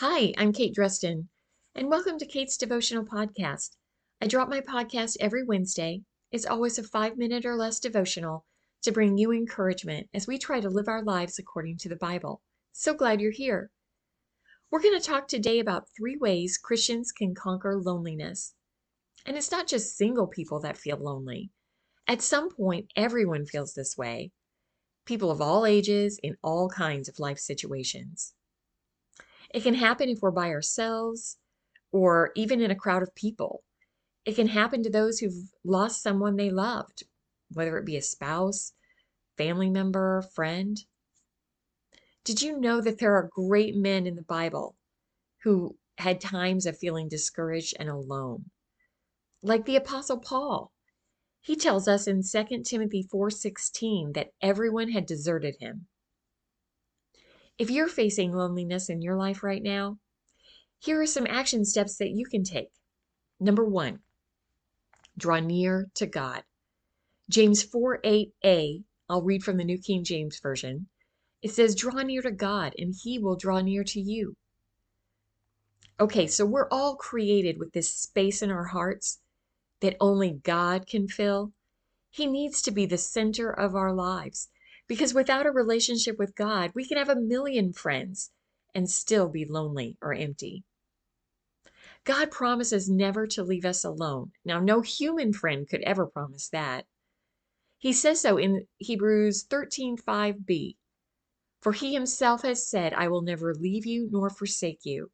Hi, I'm Kate Dreston, and welcome to Kate's Devotional Podcast. I drop my podcast every Wednesday. It's always a five minute or less devotional to bring you encouragement as we try to live our lives according to the Bible. So glad you're here. We're going to talk today about three ways Christians can conquer loneliness. And it's not just single people that feel lonely. At some point, everyone feels this way. People of all ages in all kinds of life situations. It can happen if we're by ourselves or even in a crowd of people. It can happen to those who've lost someone they loved, whether it be a spouse, family member, friend. Did you know that there are great men in the Bible who had times of feeling discouraged and alone? Like the apostle Paul. He tells us in 2 Timothy 4:16 that everyone had deserted him. If you're facing loneliness in your life right now, here are some action steps that you can take. Number one, draw near to God. James 4 8a, I'll read from the New King James Version. It says, Draw near to God, and he will draw near to you. Okay, so we're all created with this space in our hearts that only God can fill. He needs to be the center of our lives. Because without a relationship with God, we can have a million friends and still be lonely or empty. God promises never to leave us alone. Now, no human friend could ever promise that. He says so in Hebrews 13:5b. For he himself has said, I will never leave you nor forsake you.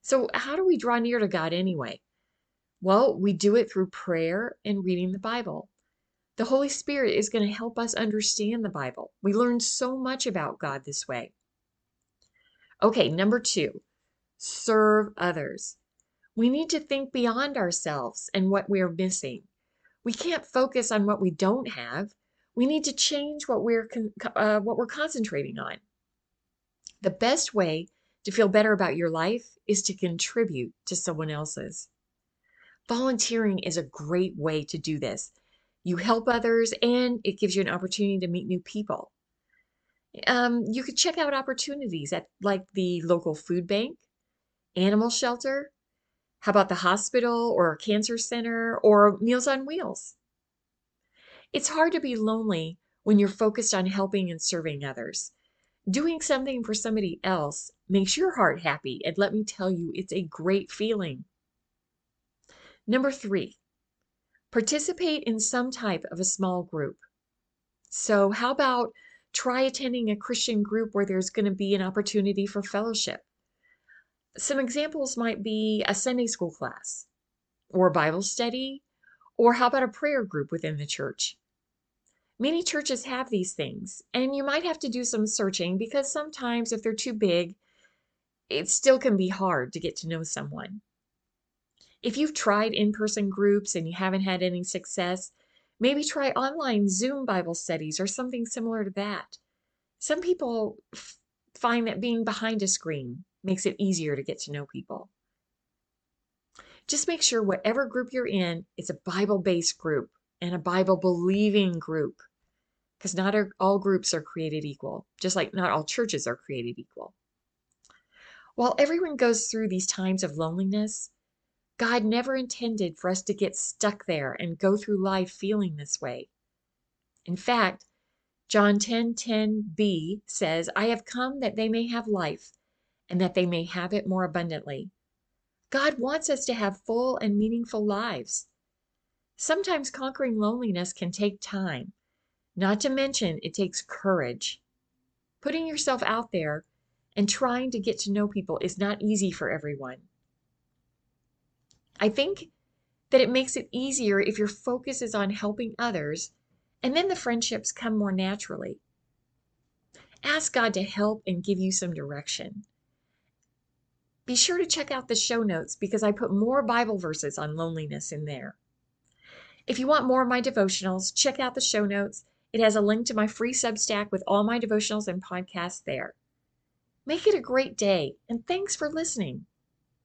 So, how do we draw near to God anyway? Well, we do it through prayer and reading the Bible. The Holy Spirit is going to help us understand the Bible. We learn so much about God this way. Okay, number two, serve others. We need to think beyond ourselves and what we're missing. We can't focus on what we don't have. We need to change what we're uh, what we're concentrating on. The best way to feel better about your life is to contribute to someone else's. Volunteering is a great way to do this you help others, and it gives you an opportunity to meet new people. Um, you could check out opportunities at like the local food bank, animal shelter, how about the hospital or cancer center or Meals on Wheels? It's hard to be lonely when you're focused on helping and serving others. Doing something for somebody else makes your heart happy, and let me tell you, it's a great feeling. Number three, Participate in some type of a small group. So, how about try attending a Christian group where there's going to be an opportunity for fellowship? Some examples might be a Sunday school class, or Bible study, or how about a prayer group within the church? Many churches have these things, and you might have to do some searching because sometimes if they're too big, it still can be hard to get to know someone. If you've tried in person groups and you haven't had any success, maybe try online Zoom Bible studies or something similar to that. Some people f- find that being behind a screen makes it easier to get to know people. Just make sure whatever group you're in, it's a Bible based group and a Bible believing group. Because not all groups are created equal, just like not all churches are created equal. While everyone goes through these times of loneliness, God never intended for us to get stuck there and go through life feeling this way. In fact, John 10 10b says, I have come that they may have life and that they may have it more abundantly. God wants us to have full and meaningful lives. Sometimes conquering loneliness can take time, not to mention it takes courage. Putting yourself out there and trying to get to know people is not easy for everyone. I think that it makes it easier if your focus is on helping others, and then the friendships come more naturally. Ask God to help and give you some direction. Be sure to check out the show notes because I put more Bible verses on loneliness in there. If you want more of my devotionals, check out the show notes. It has a link to my free Substack with all my devotionals and podcasts there. Make it a great day, and thanks for listening.